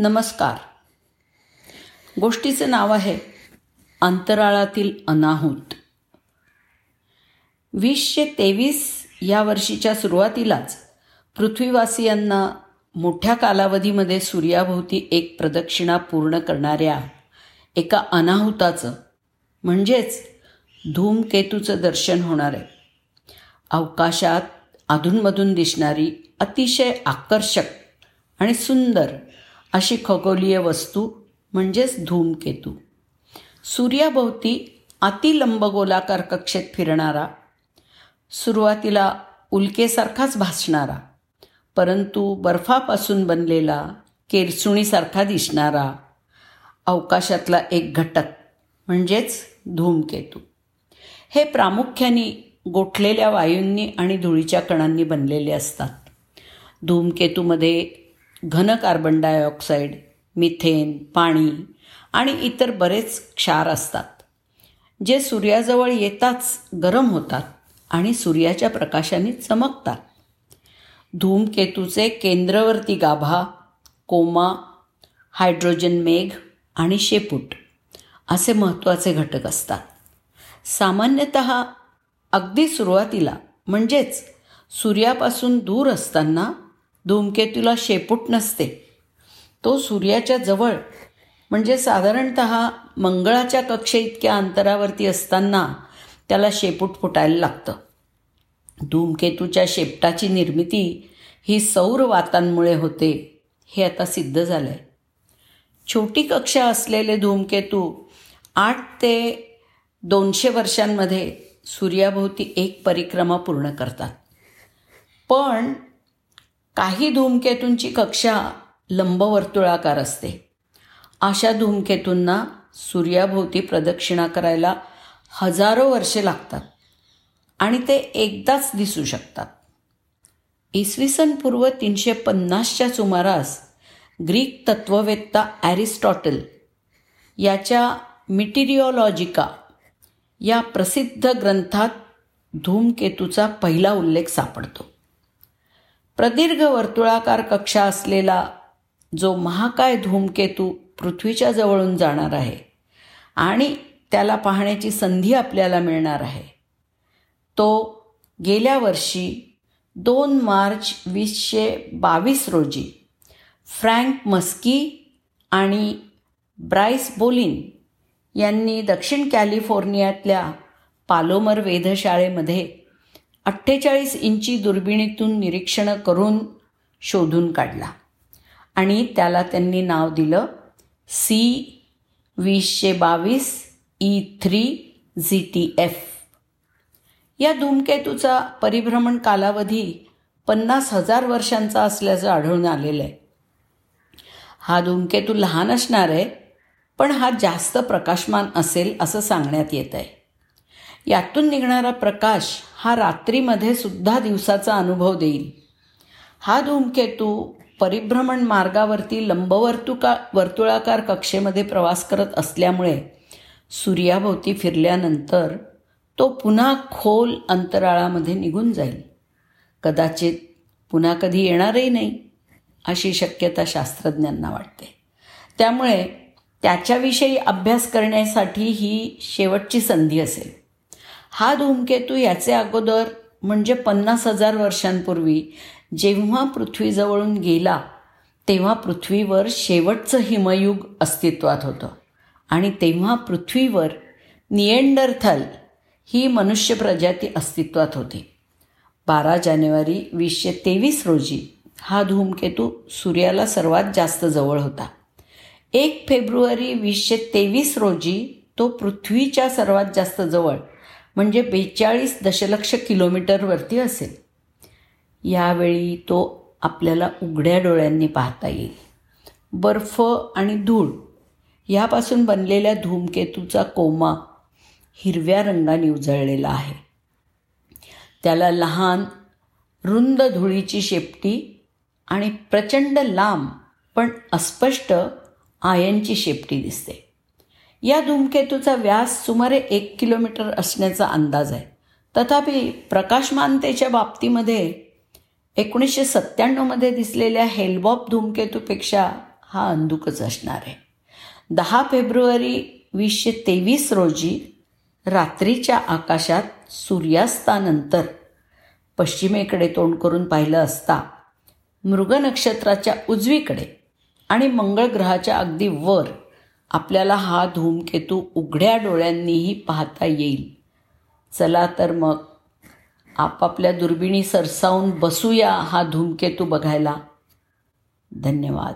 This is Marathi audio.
नमस्कार. गोष्टीचं नाव आहे अंतराळातील अनाहूत. वीसशे तेवीस या वर्षीच्या सुरुवातीलाच पृथ्वीवासियांना मोठ्या कालावधीमध्ये सूर्याभोवती एक प्रदक्षिणा पूर्ण करणाऱ्या एका अनाहुताचं म्हणजेच धूमकेतूचं दर्शन होणार आहे. अवकाशात अधूनमधून दिसणारी अतिशय आकर्षक आणि सुंदर अशी खगोलीय वस्तू म्हणजेच धूमकेतू. सूर्याभोवती अतिलंबगोलाकार कक्षेत फिरणारा सुरुवातीला उल्केसारखाच भासणारा परंतु बर्फापासून बनलेला केरसुणीसारखा दिसणारा अवकाशातला एक घटक म्हणजेच धूमकेतू. हे प्रामुख्याने गोठलेल्या वायूंनी आणि धुळीच्या कणांनी बनलेले असतात. धूमकेतूमध्ये घन कार्बन डायऑक्साईड मिथेन पाणी आणि इतर बरेच क्षार असतात. जे सूर्याजवळ येताच गरम होतात आणि सूर्याच्या प्रकाशाने चमकतात. धूमकेतूचे केंद्रवर्ती गाभा कोमा हायड्रोजन मेघ आणि शेपूट असे महत्त्वाचे घटक असतात. सामान्यतः अगदी सुरुवातीला म्हणजेच सूर्यापासून दूर असताना धूमकेतूला शेपूट नसते. तो सूर्याच्या जवळ म्हणजे साधारणत मंगळाच्या कक्षे इतक्या अंतरावरती असताना त्याला शेपूट फुटायला लागतं. धूमकेतूच्या शेपटाची निर्मिती ही सौर वातांमुळे होते हे आता सिद्ध झालं आहे छोटी कक्षा असलेले धूमकेतू आठ ते दोनशे वर्षांमध्ये सूर्याभोवती एक परिक्रमा पूर्ण करतात. पण काही धूमकेतूंची कक्षा लंबवर्तुळाकार असते. अशा धूमकेतूंना सूर्याभोवती प्रदक्षिणा करायला हजारो वर्षे लागतात आणि ते एकदाच दिसू शकतात. इसवी सन पूर्व तीनशे पन्नासच्या सुमारास ग्रीक तत्ववेत्ता ॲरिस्टॉटल याच्या मिटिरिओलॉजिका या प्रसिद्ध ग्रंथात धूमकेतूचा पहिला उल्लेख सापडतो. प्रदीर्घ वर्तुळाकार कक्षा असलेला जो महाकाय धूमकेतू पृथ्वीच्या जवळून जाणार आहे आणि त्याला पाहण्याची संधी आपल्याला मिळणार आहे. तो गेल्या वर्षी दोन मार्च वीसशे बावीस रोजी फ्रँक मस्की आणि ब्राईस बोलिन यांनी दक्षिण कॅलिफोर्नियातल्या पालोमर वेधशाळेमध्ये अठ्ठेचाळीस इंची दुर्बिणीतून निरीक्षणं करून शोधून काढला. आणि त्याला त्यांनी नाव दिलं सी वीसशे बावीस E three Z T F. या धूमकेतूचा परिभ्रमण कालावधी पन्नास हजार वर्षांचा असल्याचं आढळून आलेलं आहे. हा धूमकेतू लहान असणार आहे पण हा जास्त प्रकाशमान असेल असं सांगण्यात येत आहे यातून निघणारा प्रकाश हा रात्रीमध्ये सुद्धा दिवसाचा अनुभव देईल. हा धूमकेतू परिभ्रमण मार्गावरती लंबवर्तुका वर्तुळाकार कक्षेमध्ये प्रवास करत असल्यामुळे सूर्याभोवती फिरल्यानंतर तो पुन्हा खोल अंतराळामध्ये निघून जाईल. कदाचित पुन्हा कधी येणारही नाही अशी शक्यता शास्त्रज्ञांना वाटते. त्यामुळे त्याच्याविषयी अभ्यास करण्यासाठी ही शेवटची संधी असेल. हा धूमकेतू याचे अगोदर म्हणजे पन्नास हजार वर्षांपूर्वी जेव्हा पृथ्वीजवळून गेला तेव्हा पृथ्वीवर शेवटचं हिमयुग अस्तित्वात होतं. आणि तेव्हा पृथ्वीवर निएंडरथल ही मनुष्य प्रजाती अस्तित्वात होती. बारा जानेवारी वीसशे तेवीस रोजी हा धूमकेतू सूर्याला सर्वात जास्त जवळ होता. एक फेब्रुवारी वीसशे तेवीस रोजी तो पृथ्वीच्या सर्वात जास्त जवळ म्हणजे बेचाळीस दशलक्ष किलोमीटरवरती असेल. यावेळी तो आपल्याला उघड्या डोळ्यांनी पाहता येईल. बर्फ आणि धूळ ह्यापासून बनलेल्या धूमकेतूचा कोमा हिरव्या रंगाने उजळलेला आहे. त्याला लहान रुंद धुळीची शेपटी आणि प्रचंड लांब पण अस्पष्ट आयनची शेपटी दिसते. या धूमकेतूचा व्यास सुमारे एक किलोमीटर असण्याचा अंदाज आहे. तथापि प्रकाशमानतेच्या बाबतीमध्ये एकोणीसशे सत्त्याण्णवमध्ये दिसलेल्या हेलबॉप धूमकेतूपेक्षा हा अंदुकच असणार आहे. दहा फेब्रुवारी वीसशे तेवीस रोजी रात्रीच्या आकाशात सूर्यास्तानंतर पश्चिमेकडे तोंड करून पाहिलं असता मृग नक्षत्राच्या उजवीकडे आणि मंगळ ग्रहाच्या अगदी वर आपल्याला हा धूमकेतू उघड्या डोळ्यांनीही पाहता येईल. चला तर मग आपापल्या दुर्बिणी सरसावून बसूया हा धूमकेतू बघायला. धन्यवाद.